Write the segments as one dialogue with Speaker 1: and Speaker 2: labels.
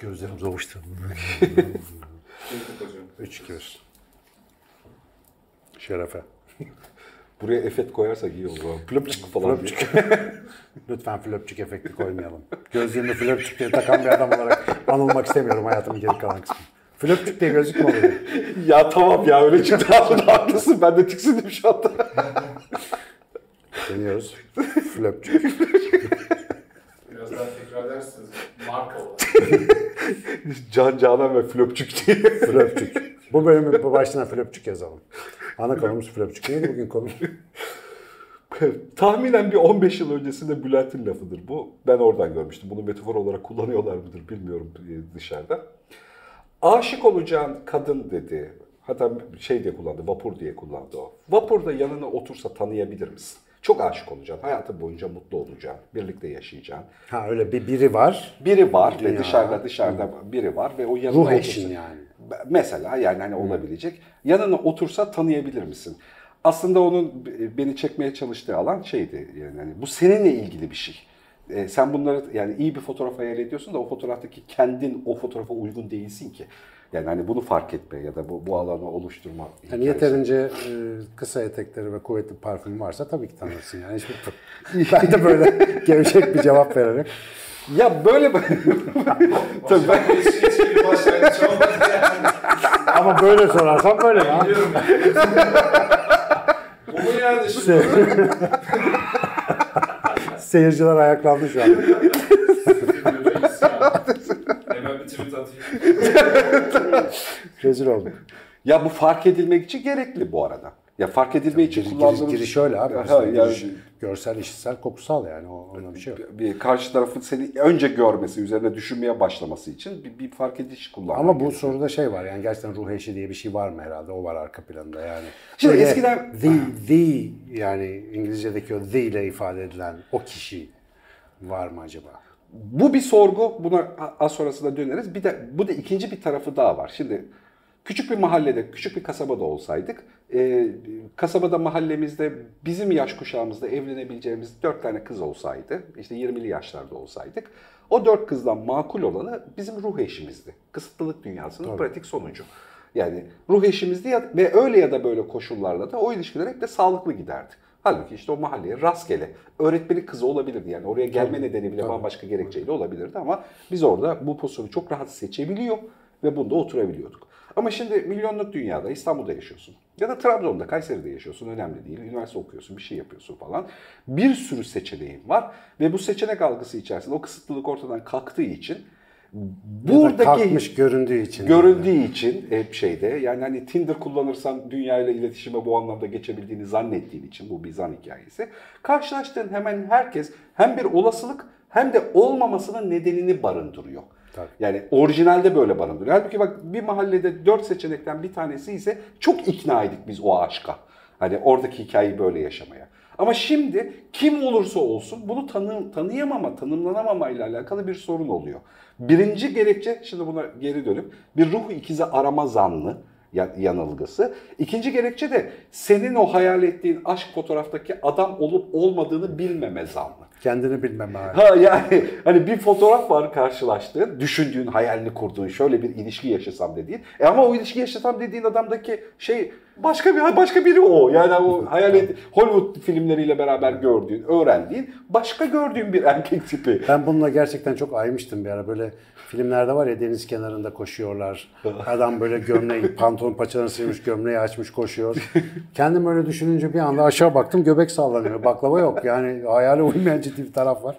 Speaker 1: Gözlerim zavuştu.
Speaker 2: Hocam.
Speaker 1: 3 2 1. Şerefe.
Speaker 3: Buraya efekt koyarsak iyi olur. Plöpçük falan.
Speaker 1: Flöpçük. Lütfen flöpçük efekti koymayalım. Gözlüğümü flöpçük diye takan bir adam olarak anılmak istemiyorum hayatımın geri kalan kısmı. Flöpçük diye gözlük mü oluyor?
Speaker 3: ya tamam ya öyle çıktı aslında haklısın. Ben de tiksindim şu anda.
Speaker 1: Deniyoruz. Flöpçük.
Speaker 2: Biraz daha tekrar edersiniz. Marka olarak.
Speaker 3: Can Canan ve Flöpçük diye.
Speaker 1: Flöpçük. Bu bölümün bu başlığına flöpçük yazalım. Ana konumuz flöpçük. Neydi bugün konu?
Speaker 3: Tahminen bir 15 yıl öncesinde Bülent'in lafıdır bu. Ben oradan görmüştüm. Bunu metafor olarak kullanıyorlar mıdır bilmiyorum e, dışarıda. Aşık olacağın kadın dedi. Hatta şey diye kullandı, vapur diye kullandı o. Vapurda yanına otursa tanıyabilir misin? Çok aşık olacaksın. Hayatın boyunca mutlu olacaksın. Birlikte yaşayacaksın.
Speaker 1: Ha öyle bir biri var.
Speaker 3: Biri var ve
Speaker 1: Dünya.
Speaker 3: dışarıda dışarıda biri var ve o yanına
Speaker 1: Ruh eşin yani.
Speaker 3: Mesela yani hani olabilecek. Yanına otursa tanıyabilir misin? Aslında onun beni çekmeye çalıştığı alan şeydi yani hani bu seninle ilgili bir şey. Ee, sen bunları yani iyi bir fotoğraf hayal ediyorsun da o fotoğraftaki kendin o fotoğrafa uygun değilsin ki. Yani hani bunu fark etme ya da bu, bu alanı oluşturma.
Speaker 1: Hani
Speaker 3: hikayesi.
Speaker 1: yeterince e, kısa etekleri ve kuvvetli parfüm varsa tabii ki tanırsın yani. Hiçbir, ben de böyle gevşek bir cevap vererek.
Speaker 3: Ya böyle Tabii ben-
Speaker 2: yani.
Speaker 1: Ama böyle sorarsan böyle ya.
Speaker 2: Biliyorum. Yani şimdi?
Speaker 1: Seyirciler ayaklandı şu an.
Speaker 2: Tweet atayım.
Speaker 1: Rezil olduk.
Speaker 3: ya bu fark edilmek için gerekli bu arada. Ya fark edilme için
Speaker 1: Giriş,
Speaker 3: kullandığımız
Speaker 1: giriş öyle abi.
Speaker 3: Ha, yani-
Speaker 1: giriş, görsel, işitsel, kokusal yani. O, ona bir şey yok.
Speaker 3: bir karşı tarafın seni önce görmesi, üzerine düşünmeye başlaması için bir, bir fark ediş kullanmak.
Speaker 1: Ama bu
Speaker 3: gerekiyor.
Speaker 1: soruda şey var yani gerçekten ruh eşi diye bir şey var mı herhalde? O var arka planda yani.
Speaker 3: Şimdi
Speaker 1: Böyle
Speaker 3: eskiden-
Speaker 1: the, the yani İngilizce'deki o the ile ifade edilen o kişi var mı acaba?
Speaker 3: Bu bir sorgu. Buna az sonrasında döneriz. Bir de bu da ikinci bir tarafı daha var. Şimdi küçük bir mahallede, küçük bir kasabada olsaydık, e, kasabada mahallemizde bizim yaş kuşağımızda evlenebileceğimiz dört tane kız olsaydı, işte 20'li yaşlarda olsaydık, o dört kızdan makul olanı bizim ruh eşimizdi. Kısıtlılık dünyasının pratik sonucu. Yani ruh eşimizdi ya, ve öyle ya da böyle koşullarla da o ilişkiler hep de sağlıklı giderdi. Halbuki işte o mahalleye rastgele öğretmeni kızı olabilirdi yani oraya gelme nedeni bile bambaşka gerekçeyle olabilirdi ama biz orada bu pozisyonu çok rahat seçebiliyor ve bunda oturabiliyorduk. Ama şimdi milyonluk dünyada İstanbul'da yaşıyorsun ya da Trabzon'da, Kayseri'de yaşıyorsun önemli değil. Üniversite okuyorsun, bir şey yapıyorsun falan. Bir sürü seçeneğin var ve bu seçenek algısı içerisinde o kısıtlılık ortadan kalktığı için
Speaker 1: Buradaki kalkmış göründüğü için.
Speaker 3: görüldüğü için hep şeyde yani hani Tinder kullanırsan dünyayla iletişime bu anlamda geçebildiğini zannettiğin için bu bir zan hikayesi. Karşılaştığın hemen herkes hem bir olasılık hem de olmamasının nedenini barındırıyor.
Speaker 1: Tabii.
Speaker 3: Yani orijinalde böyle barındırıyor. Halbuki bak bir mahallede dört seçenekten bir tanesi ise çok ikna edik biz o aşka. Hani oradaki hikayeyi böyle yaşamaya. Ama şimdi kim olursa olsun bunu tanı, tanıyamama, tanımlanamama ile alakalı bir sorun oluyor. Birinci gerekçe, şimdi buna geri dönüp bir ruh ikizi arama zanlı ya- yanılgısı. İkinci gerekçe de senin o hayal ettiğin aşk fotoğraftaki adam olup olmadığını bilmeme zanlı.
Speaker 1: Kendini bilmem abi.
Speaker 3: Ha yani hani bir fotoğraf var karşılaştığın, düşündüğün, hayalini kurduğun, şöyle bir ilişki yaşasam dediğin. E ama o ilişki yaşasam dediğin adamdaki şey başka bir başka biri o. Yani o hayal et, Hollywood filmleriyle beraber gördüğün, öğrendiğin, başka gördüğün bir erkek tipi.
Speaker 1: Ben bununla gerçekten çok aymıştım bir ara. Böyle filmlerde var ya deniz kenarında koşuyorlar. Adam böyle gömleği, pantolon paçalarını sıyırmış, gömleği açmış koşuyor. Kendim öyle düşününce bir anda aşağı baktım göbek sallanıyor. Baklava yok. Yani hayale uymayan ciddi bir taraf var.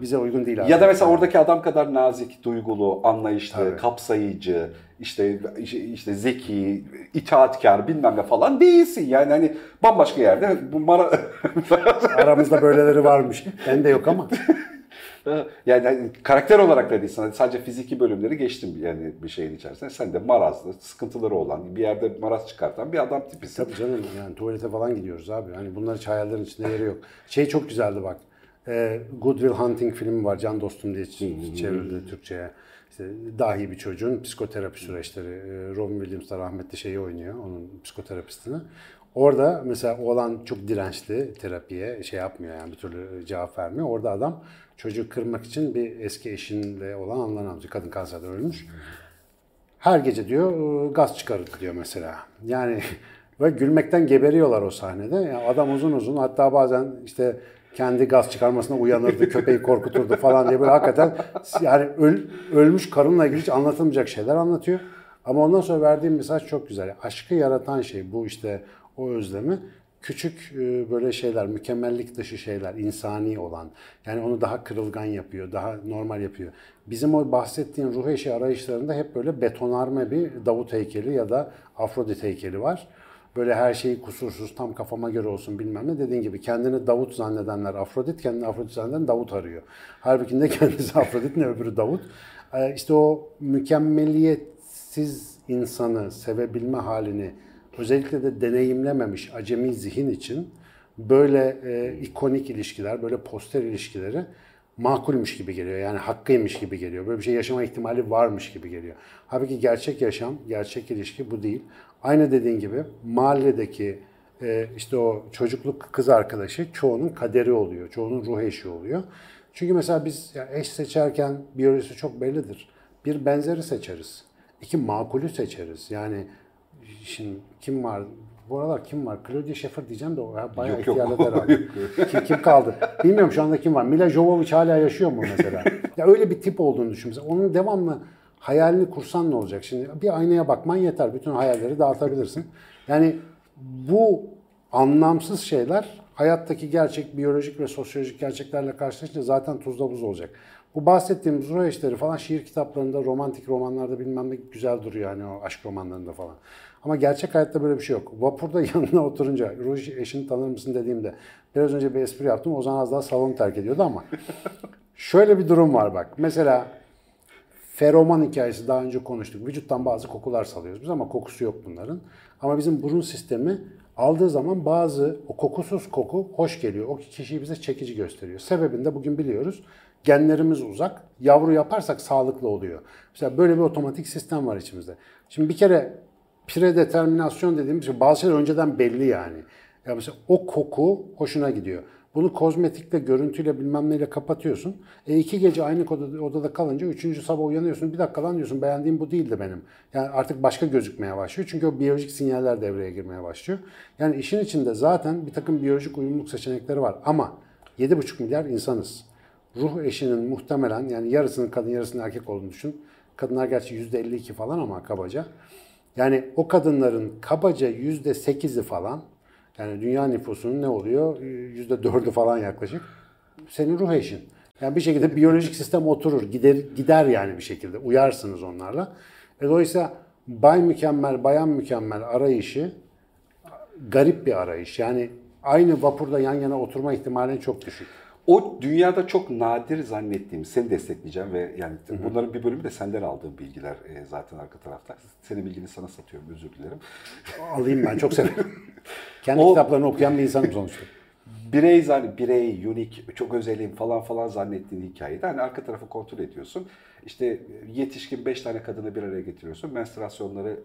Speaker 1: Bize uygun değil abi.
Speaker 3: Ya da mesela oradaki adam kadar nazik, duygulu, anlayışlı,
Speaker 1: Tabii.
Speaker 3: kapsayıcı, işte işte zeki, itaatkar bilmem ne falan değilsin. Yani hani bambaşka yerde bu mara
Speaker 1: Aramızda böyleleri varmış. Ben de yok ama.
Speaker 3: yani hani karakter olarak da değilsin. Hani sadece fiziki bölümleri geçtim yani bir şeyin içerisinde. Sen de marazlı, sıkıntıları olan, bir yerde maraz çıkartan bir adam tipisin.
Speaker 1: Tabii canım yani tuvalete falan gidiyoruz abi. Hani bunlar hiç hayallerin içinde yeri yok. Şey çok güzeldi bak. Ee, Good Will Hunting filmi var. Can Dostum diye çevrildi Türkçe'ye. İşte dahi bir çocuğun psikoterapi süreçleri. Ee, Robin Williams da rahmetli şeyi oynuyor. Onun psikoterapistini. Orada mesela oğlan çok dirençli terapiye şey yapmıyor yani bir türlü cevap vermiyor. Orada adam çocuğu kırmak için bir eski eşinle olan anılarını anlatıyor. Kadın kanserden ölmüş. Her gece diyor "Iı, gaz çıkarır diyor mesela. Yani ve gülmekten geberiyorlar o sahnede. Yani adam uzun uzun hatta bazen işte kendi gaz çıkarmasına uyanırdı, köpeği korkuturdu falan diye böyle hakikaten yani öl- ölmüş karınla ilgili hiç anlatılmayacak şeyler anlatıyor. Ama ondan sonra verdiğim mesaj çok güzel. Aşkı yaratan şey bu işte o özlemi küçük e, böyle şeyler, mükemmellik dışı şeyler, insani olan. Yani onu daha kırılgan yapıyor, daha normal yapıyor. Bizim o bahsettiğin ruh eşi arayışlarında hep böyle betonarme bir Davut heykeli ya da Afrodit heykeli var. Böyle her şeyi kusursuz, tam kafama göre olsun bilmem ne. Dediğin gibi kendini Davut zannedenler Afrodit, kendini Afrodit zanneden Davut arıyor. Halbuki ne kendisi Afrodit ne öbürü Davut. Ee, İşte o mükemmeliyetsiz insanı sevebilme halini özellikle de deneyimlememiş acemi zihin için böyle e, ikonik ilişkiler, böyle poster ilişkileri makulmüş gibi geliyor. Yani hakkıymış gibi geliyor. Böyle bir şey yaşama ihtimali varmış gibi geliyor. Halbuki gerçek yaşam, gerçek ilişki bu değil. Aynı dediğin gibi mahalledeki e, işte o çocukluk kız arkadaşı çoğunun kaderi oluyor. Çoğunun ruh eşi oluyor. Çünkü mesela biz ya eş seçerken biyolojisi çok bellidir. Bir benzeri seçeriz. İki makulü seçeriz. Yani şimdi kim var? Bu aralar kim var? Claudia Schiffer diyeceğim de o ya bayağı
Speaker 3: Yok, yok.
Speaker 1: ihtiyarladı herhalde. kim, kim kaldı? Bilmiyorum şu anda kim var. Mila Jovovich hala yaşıyor mu mesela? ya öyle bir tip olduğunu düşün. Mesela onun devamlı hayalini kursan ne olacak? Şimdi bir aynaya bakman yeter. Bütün hayalleri dağıtabilirsin. Yani bu anlamsız şeyler hayattaki gerçek biyolojik ve sosyolojik gerçeklerle karşılaşınca zaten tuzla buz olacak. Bu bahsettiğimiz ruh eşleri falan şiir kitaplarında, romantik romanlarda bilmem ne güzel duruyor yani o aşk romanlarında falan. Ama gerçek hayatta böyle bir şey yok. Vapurda yanına oturunca ruh eşini tanır mısın dediğimde biraz önce bir espri yaptım. Ozan az daha salonu terk ediyordu ama şöyle bir durum var bak. Mesela Feroman hikayesi daha önce konuştuk. Vücuttan bazı kokular salıyoruz biz ama kokusu yok bunların. Ama bizim burun sistemi aldığı zaman bazı o kokusuz koku hoş geliyor. O kişiyi bize çekici gösteriyor. Sebebini de bugün biliyoruz. Genlerimiz uzak. Yavru yaparsak sağlıklı oluyor. Mesela böyle bir otomatik sistem var içimizde. Şimdi bir kere predeterminasyon dediğimiz şey bazı şeyler önceden belli yani. Ya mesela o koku hoşuna gidiyor. Bunu kozmetikle, görüntüyle bilmem neyle kapatıyorsun. E iki gece aynı odada, odada kalınca üçüncü sabah uyanıyorsun. Bir dakika lan diyorsun beğendiğim bu değildi benim. Yani artık başka gözükmeye başlıyor. Çünkü o biyolojik sinyaller devreye girmeye başlıyor. Yani işin içinde zaten bir takım biyolojik uyumluluk seçenekleri var. Ama 7,5 milyar insanız. Ruh eşinin muhtemelen yani yarısının kadın yarısının erkek olduğunu düşün. Kadınlar gerçi %52 falan ama kabaca. Yani o kadınların kabaca %8'i falan yani dünya nüfusunun ne oluyor? %4'ü falan yaklaşık. Senin ruh eşin. Yani bir şekilde biyolojik sistem oturur. Gider, gider yani bir şekilde. Uyarsınız onlarla. E dolayısıyla bay mükemmel, bayan mükemmel arayışı garip bir arayış. Yani aynı vapurda yan yana oturma ihtimali çok düşük.
Speaker 3: O dünyada çok nadir zannettiğim, seni destekleyeceğim ve yani bunların bir bölümü de senden aldığım bilgiler e, zaten arka tarafta. Senin bilgini sana satıyorum, özür dilerim.
Speaker 1: Alayım ben çok severim. Kendi
Speaker 3: O-
Speaker 1: kitaplarını okuyan bir insanım sonuçta.
Speaker 3: Birey zann birey, unik, çok özelim falan falan zannettiğin hikayede hani arka tarafı kontrol ediyorsun. İşte yetişkin 5 tane kadını bir araya getiriyorsun. Menstruasyonları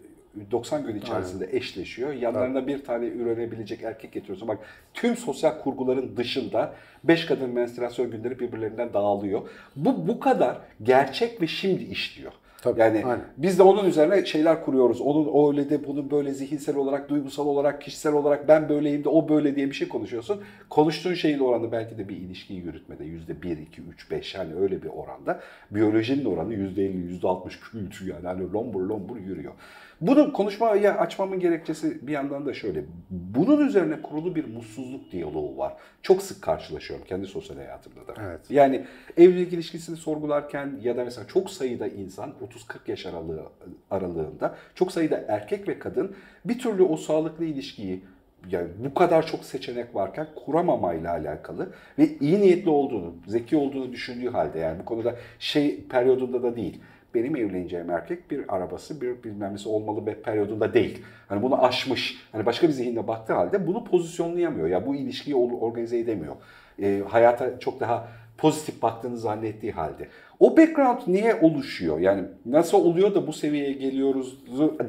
Speaker 3: 90 gün içerisinde eşleşiyor. Yanlarına bir tane ürenebilecek erkek getiriyorsun. Bak tüm sosyal kurguların dışında 5 kadın menstruasyon günleri birbirlerinden dağılıyor. Bu bu kadar gerçek ve şimdi işliyor.
Speaker 1: Tabii,
Speaker 3: yani
Speaker 1: aynen.
Speaker 3: biz de onun üzerine şeyler kuruyoruz. Onun öyle de bunun böyle zihinsel olarak, duygusal olarak, kişisel olarak ben böyleyim de o böyle diye bir şey konuşuyorsun. Konuştuğun şeyin oranı belki de bir ilişkiyi yürütmede yüzde bir, iki, üç, beş hani öyle bir oranda. Biyolojinin oranı yüzde elli, yüzde altmış kültü yani hani lombur lombur yürüyor. Bunu konuşmaya açmamın gerekçesi bir yandan da şöyle. Bunun üzerine kurulu bir mutsuzluk diyaloğu var. Çok sık karşılaşıyorum kendi sosyal hayatımda da.
Speaker 1: Evet.
Speaker 3: Yani evlilik ilişkisini sorgularken ya da mesela çok sayıda insan 30-40 yaş aralığı aralığında çok sayıda erkek ve kadın bir türlü o sağlıklı ilişkiyi yani bu kadar çok seçenek varken kuramamayla alakalı ve iyi niyetli olduğunu, zeki olduğunu düşündüğü halde yani bu konuda şey periyodunda da değil. Benim evleneceğim erkek bir arabası, bir bilmem olmalı be periyodunda değil. Hani bunu aşmış. Hani başka bir zihinle baktığı halde bunu pozisyonlayamıyor. Ya bu ilişkiyi or- organize edemiyor. E, hayata çok daha pozitif baktığını zannettiği halde. O background niye oluşuyor? Yani nasıl oluyor da bu seviyeye geliyoruz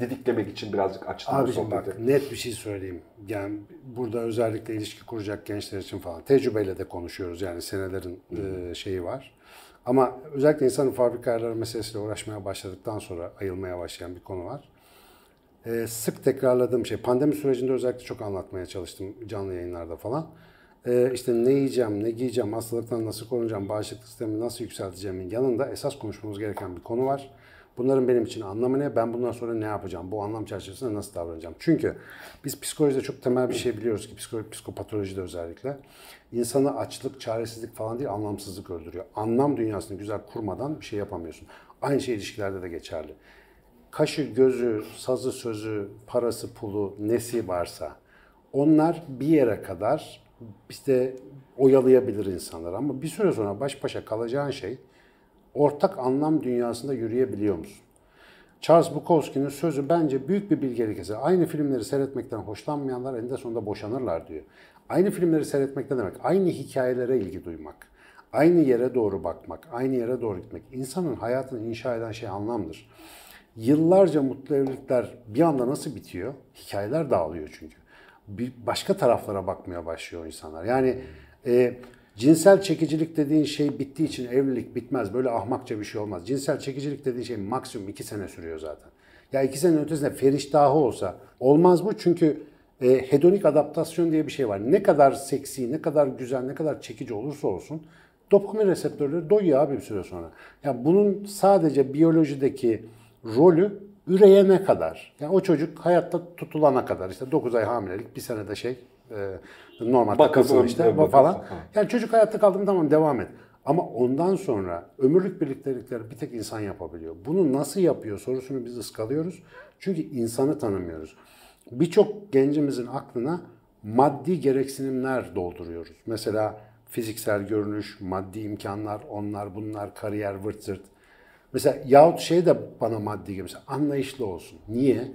Speaker 3: dediklemek için birazcık açtım
Speaker 1: Abicim
Speaker 3: sohbeti.
Speaker 1: bak net bir şey söyleyeyim. Yani burada özellikle ilişki kuracak gençler için falan tecrübeyle de konuşuyoruz. Yani senelerin e, şeyi var. Ama özellikle insanın fabrika ayarları meselesiyle uğraşmaya başladıktan sonra ayılmaya başlayan bir konu var. E, sık tekrarladığım şey, pandemi sürecinde özellikle çok anlatmaya çalıştım canlı yayınlarda falan. E, işte ne yiyeceğim, ne giyeceğim, hastalıktan nasıl korunacağım, bağışıklık sistemini nasıl yükselteceğimin yanında esas konuşmamız gereken bir konu var. Bunların benim için anlamı ne? Ben bundan sonra ne yapacağım? Bu anlam çerçevesinde nasıl davranacağım? Çünkü biz psikolojide çok temel bir şey biliyoruz ki psiko, psikopatolojide özellikle. insanı açlık, çaresizlik falan değil anlamsızlık öldürüyor. Anlam dünyasını güzel kurmadan bir şey yapamıyorsun. Aynı şey ilişkilerde de geçerli. Kaşı, gözü, sazı, sözü, parası, pulu, nesi varsa onlar bir yere kadar işte oyalayabilir insanlar ama bir süre sonra baş başa kalacağın şey ortak anlam dünyasında yürüyebiliyor musun? Charles Bukowski'nin sözü bence büyük bir bilgelik eseri. Aynı filmleri seyretmekten hoşlanmayanlar eninde sonunda boşanırlar diyor. Aynı filmleri seyretmek ne demek? Aynı hikayelere ilgi duymak. Aynı yere doğru bakmak, aynı yere doğru gitmek. İnsanın hayatını inşa eden şey anlamdır. Yıllarca mutlu evlilikler bir anda nasıl bitiyor? Hikayeler dağılıyor çünkü. Bir başka taraflara bakmaya başlıyor insanlar. Yani e, cinsel çekicilik dediğin şey bittiği için evlilik bitmez. Böyle ahmakça bir şey olmaz. Cinsel çekicilik dediğin şey maksimum iki sene sürüyor zaten. Ya iki sene ötesinde feriştahı olsa olmaz bu çünkü e, hedonik adaptasyon diye bir şey var. Ne kadar seksi, ne kadar güzel, ne kadar çekici olursa olsun dopamin reseptörleri doyuyor abi bir süre sonra. Ya bunun sadece biyolojideki rolü üreyene kadar. Yani o çocuk hayatta tutulana kadar işte 9 ay hamilelik, bir senede şey e, normal takılsın işte
Speaker 3: bakın,
Speaker 1: falan.
Speaker 3: bakın.
Speaker 1: Yani çocuk hayatta kaldı mı tamam devam et. Ama ondan sonra ömürlük birliktelikleri bir tek insan yapabiliyor. Bunu nasıl yapıyor sorusunu biz ıskalıyoruz. Çünkü insanı tanımıyoruz. Birçok gencimizin aklına maddi gereksinimler dolduruyoruz. Mesela fiziksel görünüş, maddi imkanlar, onlar bunlar, kariyer, vırt zırt. Mesela yahut şey de bana maddi gibi mesela anlayışlı olsun. Niye?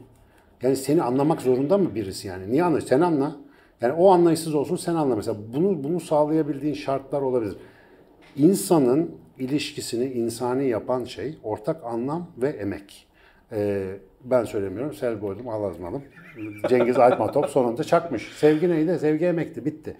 Speaker 1: Yani seni anlamak zorunda mı birisi yani? Niye anlıyor? Sen anla. Yani o anlayışsız olsun sen anla mesela. Bunu bunu sağlayabildiğin şartlar olabilir. İnsanın ilişkisini insani yapan şey ortak anlam ve emek. Ee, ben söylemiyorum. Sel boydum, alazmadım. Cengiz Aytmatop sonunda çakmış. Sevgi neydi? Sevgi emekti. Bitti.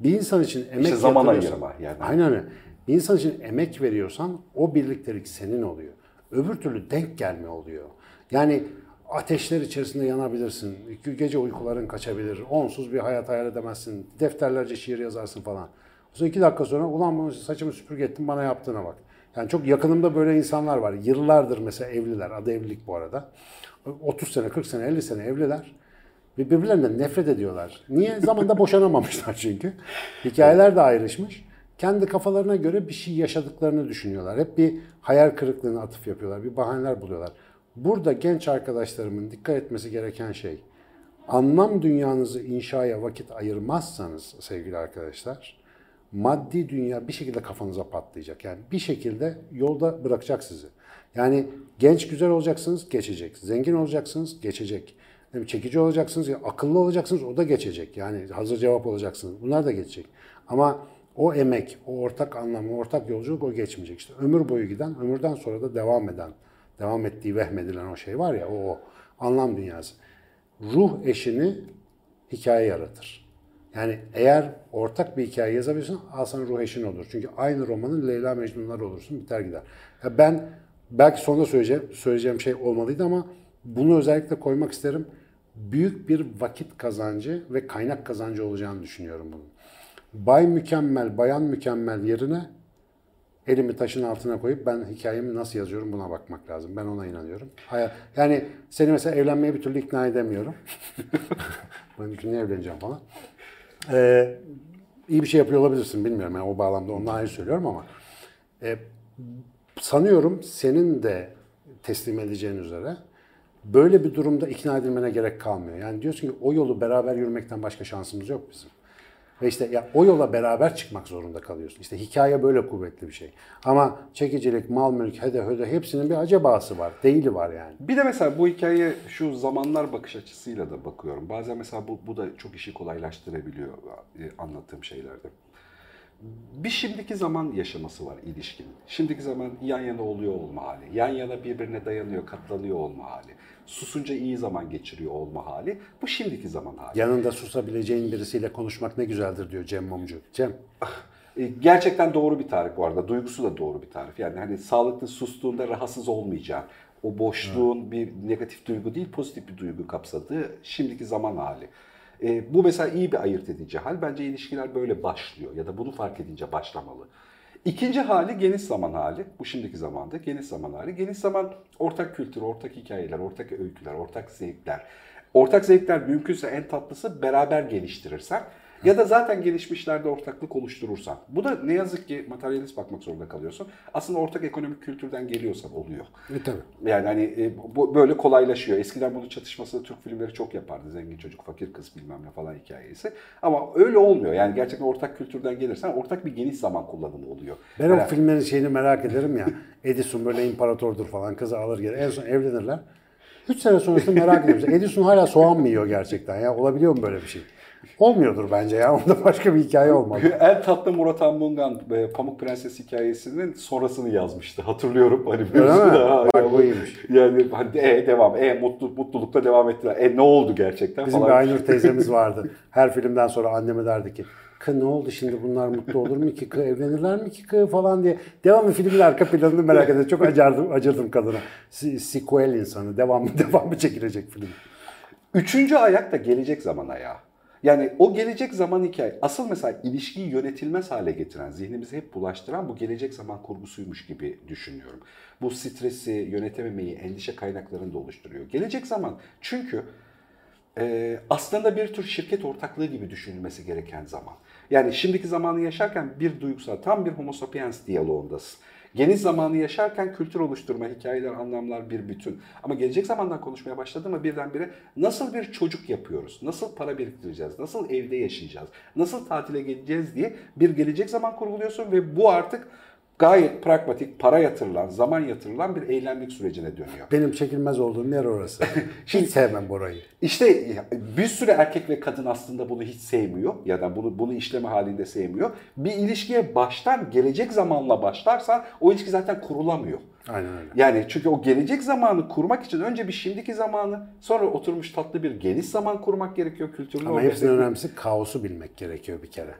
Speaker 1: Bir insan için emek
Speaker 3: İşte zaman ayırma yani.
Speaker 1: Aynen öyle. Bir insan için emek veriyorsan o birliktelik senin oluyor. Öbür türlü denk gelme oluyor. Yani ateşler içerisinde yanabilirsin. Gece uykuların kaçabilir. Onsuz bir hayat hayal edemezsin. Defterlerce şiir yazarsın falan. Sonra iki dakika sonra ulan bunu saçımı süpürge ettim bana yaptığına bak. Yani çok yakınımda böyle insanlar var. Yıllardır mesela evliler. Adı evlilik bu arada. 30 sene, 40 sene, 50 sene evliler. Ve birbirlerinden nefret ediyorlar. Niye? Zamanında boşanamamışlar çünkü. Hikayeler de ayrışmış. Kendi kafalarına göre bir şey yaşadıklarını düşünüyorlar. Hep bir hayal kırıklığına atıf yapıyorlar. Bir bahaneler buluyorlar. Burada genç arkadaşlarımın dikkat etmesi gereken şey, anlam dünyanızı inşaya vakit ayırmazsanız sevgili arkadaşlar, maddi dünya bir şekilde kafanıza patlayacak. Yani bir şekilde yolda bırakacak sizi. Yani genç güzel olacaksınız, geçecek. Zengin olacaksınız, geçecek. Yani çekici olacaksınız, akıllı olacaksınız, o da geçecek. Yani hazır cevap olacaksınız. Bunlar da geçecek. Ama o emek, o ortak anlam, o ortak yolculuk o geçmeyecek. İşte ömür boyu giden, ömürden sonra da devam eden, devam ettiği vehmedilen o şey var ya, o, o anlam dünyası. Ruh eşini hikaye yaratır. Yani eğer ortak bir hikaye yazabilirsen al ruh eşin olur. Çünkü aynı romanın Leyla Mecnunlar olursun biter gider. Ya ben belki sonunda söyleyeceğim, söyleyeceğim şey olmalıydı ama bunu özellikle koymak isterim. Büyük bir vakit kazancı ve kaynak kazancı olacağını düşünüyorum bunun. Bay mükemmel, bayan mükemmel yerine elimi taşın altına koyup ben hikayemi nasıl yazıyorum buna bakmak lazım. Ben ona inanıyorum. Yani seni mesela evlenmeye bir türlü ikna edemiyorum. ben çünkü niye evleneceğim falan. Ee, iyi bir şey yapıyor olabilirsin bilmiyorum. Yani o bağlamda onu ayrı söylüyorum ama e, sanıyorum senin de teslim edeceğin üzere böyle bir durumda ikna edilmene gerek kalmıyor. Yani diyorsun ki o yolu beraber yürümekten başka şansımız yok bizim. Ve işte ya o yola beraber çıkmak zorunda kalıyorsun. İşte hikaye böyle kuvvetli bir şey. Ama çekicilik, mal mülk, hede höde hepsinin bir acabası var. Değili var yani.
Speaker 3: Bir de mesela bu hikayeye şu zamanlar bakış açısıyla da bakıyorum. Bazen mesela bu, bu da çok işi kolaylaştırabiliyor e, anlattığım şeylerde. bir şimdiki zaman yaşaması var ilişkinin. Şimdiki zaman yan yana oluyor olma hali. Yan yana birbirine dayanıyor, katlanıyor olma hali. Susunca iyi zaman geçiriyor olma hali. Bu şimdiki zaman hali.
Speaker 1: Yanında susabileceğin birisiyle konuşmak ne güzeldir diyor Cem Mumcu. Cem.
Speaker 3: E, Gerçekten doğru bir tarif bu arada. Duygusu da doğru bir tarif. Yani hani sağlıklı sustuğunda rahatsız olmayacağın, o boşluğun bir negatif duygu değil, pozitif bir duygu kapsadığı şimdiki zaman hali. E, bu mesela iyi bir ayırt edici hal. Bence ilişkiler böyle başlıyor ya da bunu fark edince başlamalı. İkinci hali geniş zaman hali. Bu şimdiki zamanda geniş zaman hali. Geniş zaman ortak kültür, ortak hikayeler, ortak öyküler, ortak zevkler. Ortak zevkler mümkünse en tatlısı beraber geliştirirsen ya da zaten gelişmişlerde ortaklık oluşturursan. Bu da ne yazık ki materyalist bakmak zorunda kalıyorsun. Aslında ortak ekonomik kültürden geliyorsan oluyor.
Speaker 1: E tabii.
Speaker 3: Yani hani e, bu böyle kolaylaşıyor. Eskiden bunun çatışmasını Türk filmleri çok yapardı. Zengin çocuk, fakir kız bilmem ne falan hikayesi. Ama öyle olmuyor. Yani gerçekten ortak kültürden gelirsen ortak bir geniş zaman kullanımı oluyor.
Speaker 1: Ben o
Speaker 3: Yani-
Speaker 1: filmlerin şeyini merak ederim ya. Edison böyle imparatordur falan kızı alır gelir. En son evlenirler. 3 sene sonrasında merak ediyorum. Edison hala soğan mı yiyor gerçekten ya? Olabiliyor mu böyle bir şey? Olmuyordur bence ya. Onda başka bir hikaye olmalı.
Speaker 3: En tatlı Murat Anmungan e, Pamuk Prenses hikayesinin sonrasını yazmıştı. Hatırlıyorum. Hani
Speaker 1: Öyle mi?
Speaker 3: Ha,
Speaker 1: Bak bu iyiymiş.
Speaker 3: Yani hani e, devam. E mutlu, mutlulukla devam ettiler. E ne oldu gerçekten
Speaker 1: Bizim bir
Speaker 3: falan.
Speaker 1: Aynur teyzemiz vardı. Her filmden sonra anneme derdi ki Kı ne oldu şimdi bunlar mutlu olur mu ki kı evlenirler mi ki kı falan diye. Devamlı filmin arka planını merak ederim. Çok acırdım, acırdım kadına. Sequel insanı. Devamlı devamlı çekilecek film.
Speaker 3: Üçüncü ayak da gelecek zaman ayağı. Yani o gelecek zaman hikaye. Asıl mesela ilişkiyi yönetilmez hale getiren, zihnimizi hep bulaştıran bu gelecek zaman kurgusuymuş gibi düşünüyorum. Bu stresi, yönetememeyi, endişe kaynaklarını da oluşturuyor. Gelecek zaman çünkü e, aslında bir tür şirket ortaklığı gibi düşünülmesi gereken zaman. Yani şimdiki zamanı yaşarken bir duygusal, tam bir homo sapiens diyaloğundasın. Geniş zamanı yaşarken kültür oluşturma, hikayeler, anlamlar bir bütün. Ama gelecek zamandan konuşmaya başladığımda birdenbire nasıl bir çocuk yapıyoruz, nasıl para biriktireceğiz, nasıl evde yaşayacağız, nasıl tatile gideceğiz diye bir gelecek zaman kurguluyorsun ve bu artık gayet pragmatik, para yatırılan, zaman yatırılan bir eylemlik sürecine dönüyor.
Speaker 1: Benim çekilmez olduğum yer orası. Hiç sevmem burayı.
Speaker 3: İşte bir sürü erkek ve kadın aslında bunu hiç sevmiyor ya da bunu bunu işleme halinde sevmiyor. Bir ilişkiye baştan gelecek zamanla başlarsan o ilişki zaten kurulamıyor.
Speaker 1: Aynen öyle.
Speaker 3: Yani çünkü o gelecek zamanı kurmak için önce bir şimdiki zamanı sonra oturmuş tatlı bir geniş zaman kurmak gerekiyor kültürlü
Speaker 1: Ama
Speaker 3: etmek.
Speaker 1: önemlisi kaosu bilmek gerekiyor bir kere.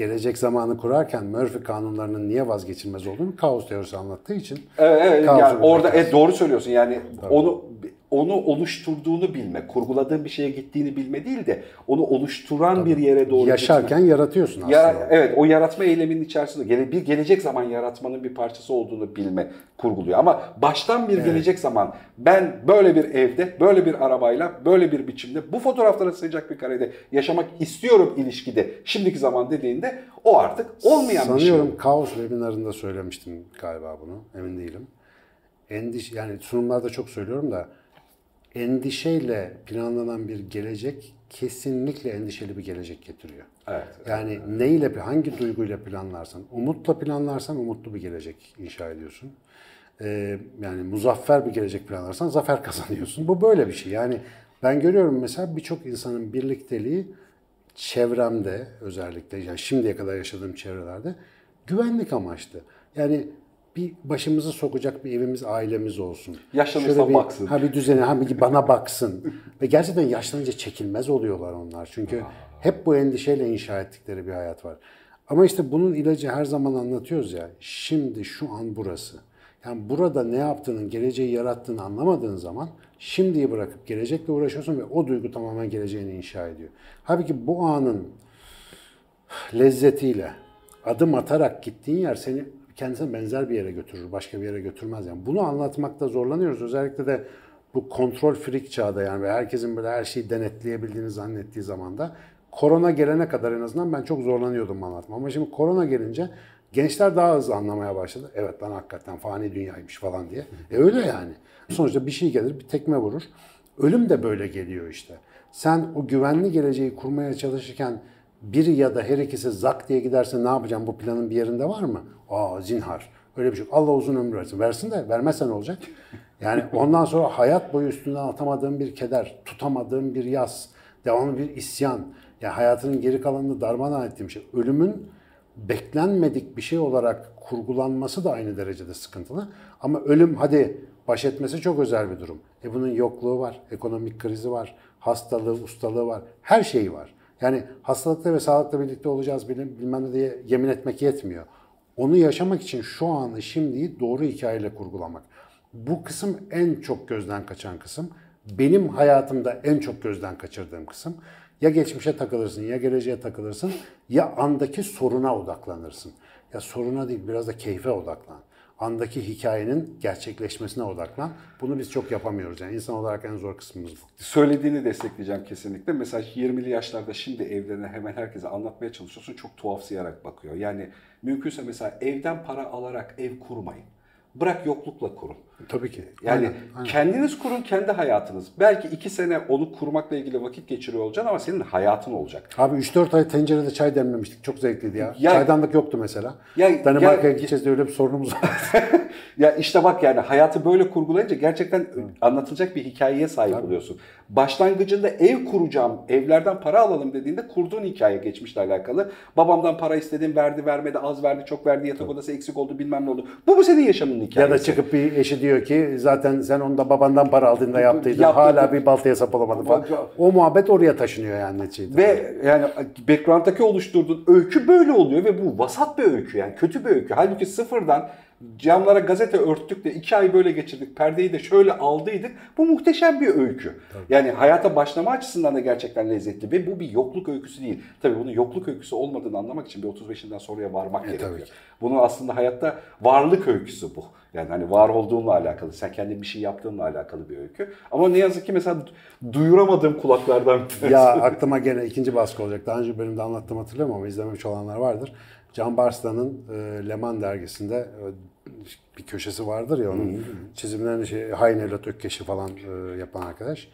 Speaker 1: Gelecek zamanı kurarken Murphy kanunlarının niye vazgeçilmez olduğunu kaos teorisi anlattığı için
Speaker 3: Evet, evet yani orada
Speaker 1: lazım.
Speaker 3: e, doğru söylüyorsun. Yani onu onu oluşturduğunu bilme, kurguladığın bir şeye gittiğini bilme değil de onu oluşturan bir yere doğru
Speaker 1: yaşarken
Speaker 3: gitme.
Speaker 1: yaratıyorsun aslında.
Speaker 3: Ya, evet o yaratma eyleminin içerisinde gele, bir gelecek zaman yaratmanın bir parçası olduğunu bilme kurguluyor. Ama baştan bir gelecek zaman ben böyle bir evde, böyle bir arabayla, böyle bir biçimde bu fotoğraflara sığacak bir karede yaşamak istiyorum ilişkide. Şimdiki zaman dediğinde o artık olmayan bir şey.
Speaker 1: Sanıyorum kaos webinarında söylemiştim galiba bunu. Emin değilim. Endiş yani sunumlarda çok söylüyorum da endişeyle planlanan bir gelecek kesinlikle endişeli bir gelecek getiriyor.
Speaker 3: Evet.
Speaker 1: Yani neyle, hangi duyguyla planlarsan, umutla planlarsan umutlu bir gelecek inşa ediyorsun. Ee, yani muzaffer bir gelecek planlarsan zafer kazanıyorsun. Bu böyle bir şey. Yani ben görüyorum mesela birçok insanın birlikteliği çevremde özellikle yani şimdiye kadar yaşadığım çevrelerde güvenlik amaçlı. Yani bir başımızı sokacak bir evimiz, ailemiz olsun.
Speaker 3: Yaşlanırsa
Speaker 1: Şöyle bir,
Speaker 3: baksın.
Speaker 1: Ha bir düzeni, ha bir bana baksın. Ve gerçekten yaşlanınca çekilmez oluyorlar onlar. Çünkü hep bu endişeyle inşa ettikleri bir hayat var. Ama işte bunun ilacı her zaman anlatıyoruz ya. Şimdi şu an burası. Yani burada ne yaptığının, geleceği yarattığını anlamadığın zaman şimdiyi bırakıp gelecekle uğraşıyorsun ve o duygu tamamen geleceğini inşa ediyor. Halbuki bu anın lezzetiyle adım atarak gittiğin yer seni kendisine benzer bir yere götürür, başka bir yere götürmez. Yani bunu anlatmakta zorlanıyoruz. Özellikle de bu kontrol freak çağda yani ve herkesin böyle her şeyi denetleyebildiğini zannettiği zamanda korona gelene kadar en azından ben çok zorlanıyordum anlatma. Ama şimdi korona gelince gençler daha hızlı anlamaya başladı. Evet lan hakikaten fani dünyaymış falan diye. E öyle yani. Sonuçta bir şey gelir, bir tekme vurur. Ölüm de böyle geliyor işte. Sen o güvenli geleceği kurmaya çalışırken biri ya da her ikisi zak diye giderse ne yapacağım bu planın bir yerinde var mı? Aa zinhar. Öyle bir şey. Allah uzun ömür versin. Versin de vermezse ne olacak? Yani ondan sonra hayat boyu üstünden atamadığın bir keder, tutamadığın bir yas, devamlı bir isyan. Ya hayatının geri kalanını darmadağın ettiğim şey. Ölümün beklenmedik bir şey olarak kurgulanması da aynı derecede sıkıntılı. Ama ölüm hadi baş etmesi çok özel bir durum. E bunun yokluğu var, ekonomik krizi var, hastalığı, ustalığı var, her şeyi var. Yani hastalıkta ve sağlıkla birlikte olacağız bilmem ne diye yemin etmek yetmiyor. Onu yaşamak için şu anı, şimdiyi doğru hikayeyle kurgulamak. Bu kısım en çok gözden kaçan kısım. Benim hayatımda en çok gözden kaçırdığım kısım. Ya geçmişe takılırsın ya geleceğe takılırsın ya andaki soruna odaklanırsın. Ya soruna değil biraz da keyfe odaklan. Andaki hikayenin gerçekleşmesine odaklan. Bunu biz çok yapamıyoruz. Yani insan olarak en zor kısmımız bu.
Speaker 3: Söylediğini destekleyeceğim kesinlikle. Mesela 20'li yaşlarda şimdi evlerine hemen herkese anlatmaya çalışıyorsun. Çok tuhafsayarak bakıyor. Yani mümkünse mesela evden para alarak ev kurmayın. Bırak yoklukla kurun.
Speaker 1: Tabii ki.
Speaker 3: Yani
Speaker 1: Aynen, aynen.
Speaker 3: kendiniz kurun kendi hayatınız. Belki iki sene onu kurmakla ilgili vakit geçiriyor olacaksın ama senin hayatın olacak.
Speaker 1: Abi 3-4 ay tencerede çay demlemiştik. Çok zevkliydi ya.
Speaker 3: Ya-
Speaker 1: Çaydanlık yoktu mesela.
Speaker 3: Ya-
Speaker 1: Danimarka'ya
Speaker 3: ya-
Speaker 1: gideceğiz diye öyle bir sorunumuz var.
Speaker 3: Ya işte bak yani hayatı böyle kurgulayınca gerçekten anlatılacak bir hikayeye sahip oluyorsun. Başlangıcında ev kuracağım, evlerden para alalım dediğinde kurduğun hikaye geçmişle alakalı. Babamdan para istedim, verdi, vermedi, az verdi, çok verdi, yatak odası eksik oldu, bilmem ne oldu. Bu mu senin yaşamının hikayesi?
Speaker 1: ya da çıkıp bir eşi diyor ki zaten sen onu da babandan para aldığında yaptıydın.
Speaker 3: Yaptırdım.
Speaker 1: Hala bir baltaya sap olamadın falan. O muhabbet oraya taşınıyor yani neticede.
Speaker 3: Ve yani background'daki oluşturduğun öykü böyle oluyor ve bu vasat bir öykü yani kötü bir öykü. Halbuki sıfırdan camlara gazete örttük de iki ay böyle geçirdik. Perdeyi de şöyle aldıydık. Bu muhteşem bir öykü. Yani hayata başlama açısından da gerçekten lezzetli ve bu bir yokluk öyküsü değil. Tabii bunun yokluk öyküsü olmadığını anlamak için bir 35'inden sonraya varmak gerekiyor.
Speaker 1: tabii ki.
Speaker 3: Bunun aslında hayatta varlık öyküsü bu. Yani hani var olduğunla alakalı, sen kendi bir şey yaptığınla alakalı bir öykü. Ama ne yazık ki mesela duyuramadığım kulaklardan bir
Speaker 1: ya aklıma gene ikinci baskı olacak. Daha önce bölümde anlattım hatırlıyorum ama izlememiş olanlar vardır. Can Barslan'ın e, Leman dergisinde e, bir köşesi vardır ya onun çizimlerini şey, Hain Evlat Ökkeş'i falan e, yapan arkadaş.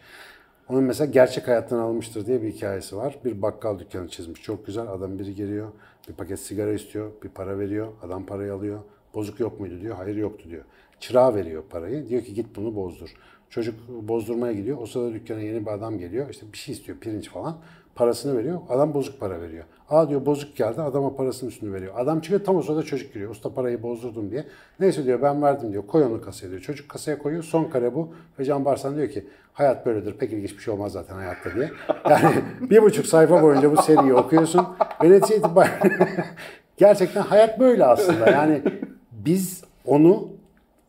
Speaker 1: Onun mesela gerçek hayattan almıştır diye bir hikayesi var. Bir bakkal dükkanı çizmiş. Çok güzel. Adam biri geliyor. Bir paket sigara istiyor. Bir para veriyor. Adam parayı alıyor. Bozuk yok muydu diyor. Hayır yoktu diyor. Çırağa veriyor parayı. Diyor ki git bunu bozdur. Çocuk bozdurmaya gidiyor. O sırada dükkana yeni bir adam geliyor. İşte bir şey istiyor. Pirinç falan. Parasını veriyor. Adam bozuk para veriyor. Aa diyor bozuk geldi. Adama parasının üstünü veriyor. Adam çıkıyor tam o sırada çocuk giriyor. Usta parayı bozdurdum diye. Neyse diyor ben verdim diyor. Koy onu kasaya diyor. Çocuk kasaya koyuyor. Son kare bu. Ve Can Barsan diyor ki hayat böyledir. Pek ilginç bir şey olmaz zaten hayatta diye. Yani bir buçuk sayfa boyunca bu seriyi okuyorsun. Ve netice itibariyle gerçekten hayat böyle aslında. Yani biz onu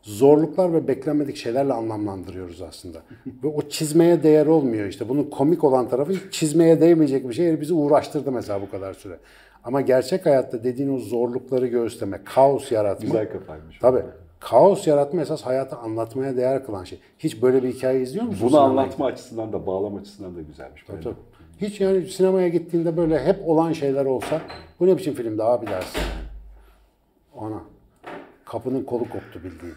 Speaker 1: zorluklar ve beklenmedik şeylerle anlamlandırıyoruz aslında. Ve o çizmeye değer olmuyor işte. Bunun komik olan tarafı çizmeye değmeyecek bir şey bizi uğraştırdı mesela bu kadar süre. Ama gerçek hayatta dediğin o zorlukları göğüsleme, kaos yaratma.
Speaker 3: Güzel kafaymış.
Speaker 1: Tabii. Kaos yaratma esas hayatı anlatmaya değer kılan şey. Hiç böyle bir hikaye izliyor musun?
Speaker 3: Bunu
Speaker 1: sinemaya
Speaker 3: anlatma açısından da bağlama açısından da güzelmiş.
Speaker 1: Tabii, tabii. Hiç yani sinemaya gittiğinde böyle hep olan şeyler olsa bu ne biçim filmdi abi dersin. Ana. Kapının kolu koptu bildiğin.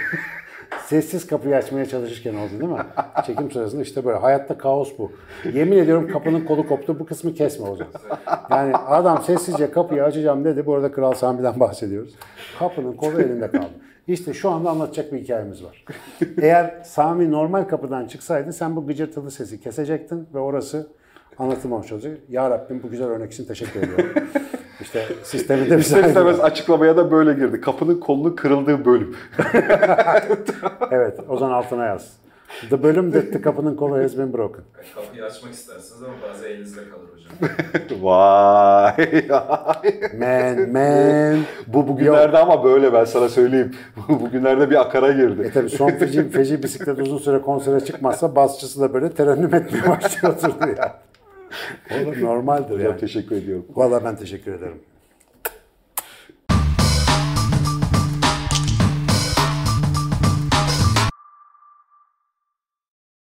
Speaker 1: Sessiz kapıyı açmaya çalışırken oldu değil mi? Çekim sırasında işte böyle. Hayatta kaos bu. Yemin ediyorum kapının kolu koptu. Bu kısmı kesme zaman. Yani adam sessizce kapıyı açacağım dedi. Bu arada Kral Sami'den bahsediyoruz. Kapının kolu elinde kaldı. İşte şu anda anlatacak bir hikayemiz var. Eğer Sami normal kapıdan çıksaydı sen bu gıcırtılı sesi kesecektin ve orası anlatılmamış olacak. Ya Rabbim bu güzel örnek için teşekkür ediyorum. İşte sisteminde bir
Speaker 3: İster istemez açıklamaya da böyle girdi. Kapının kolunun kırıldığı bölüm.
Speaker 1: Evet, Ozan altına yaz. The bölüm that the kapının kolu has been broken.
Speaker 2: Kapıyı açmak istersiniz ama bazen elinizde kalır hocam.
Speaker 3: Vay.
Speaker 1: Man, man.
Speaker 3: Bu bugünlerde ama böyle ben sana söyleyeyim. bugünlerde bir akara
Speaker 1: E
Speaker 3: girdi.
Speaker 1: tabi son feci, feci bisiklet uzun süre konsere çıkmazsa basçısı da böyle terennüm etmeye başlıyordur ya. Olur normaldir
Speaker 3: Hocam
Speaker 1: yani.
Speaker 3: teşekkür ediyorum.
Speaker 1: Valla ben teşekkür ederim.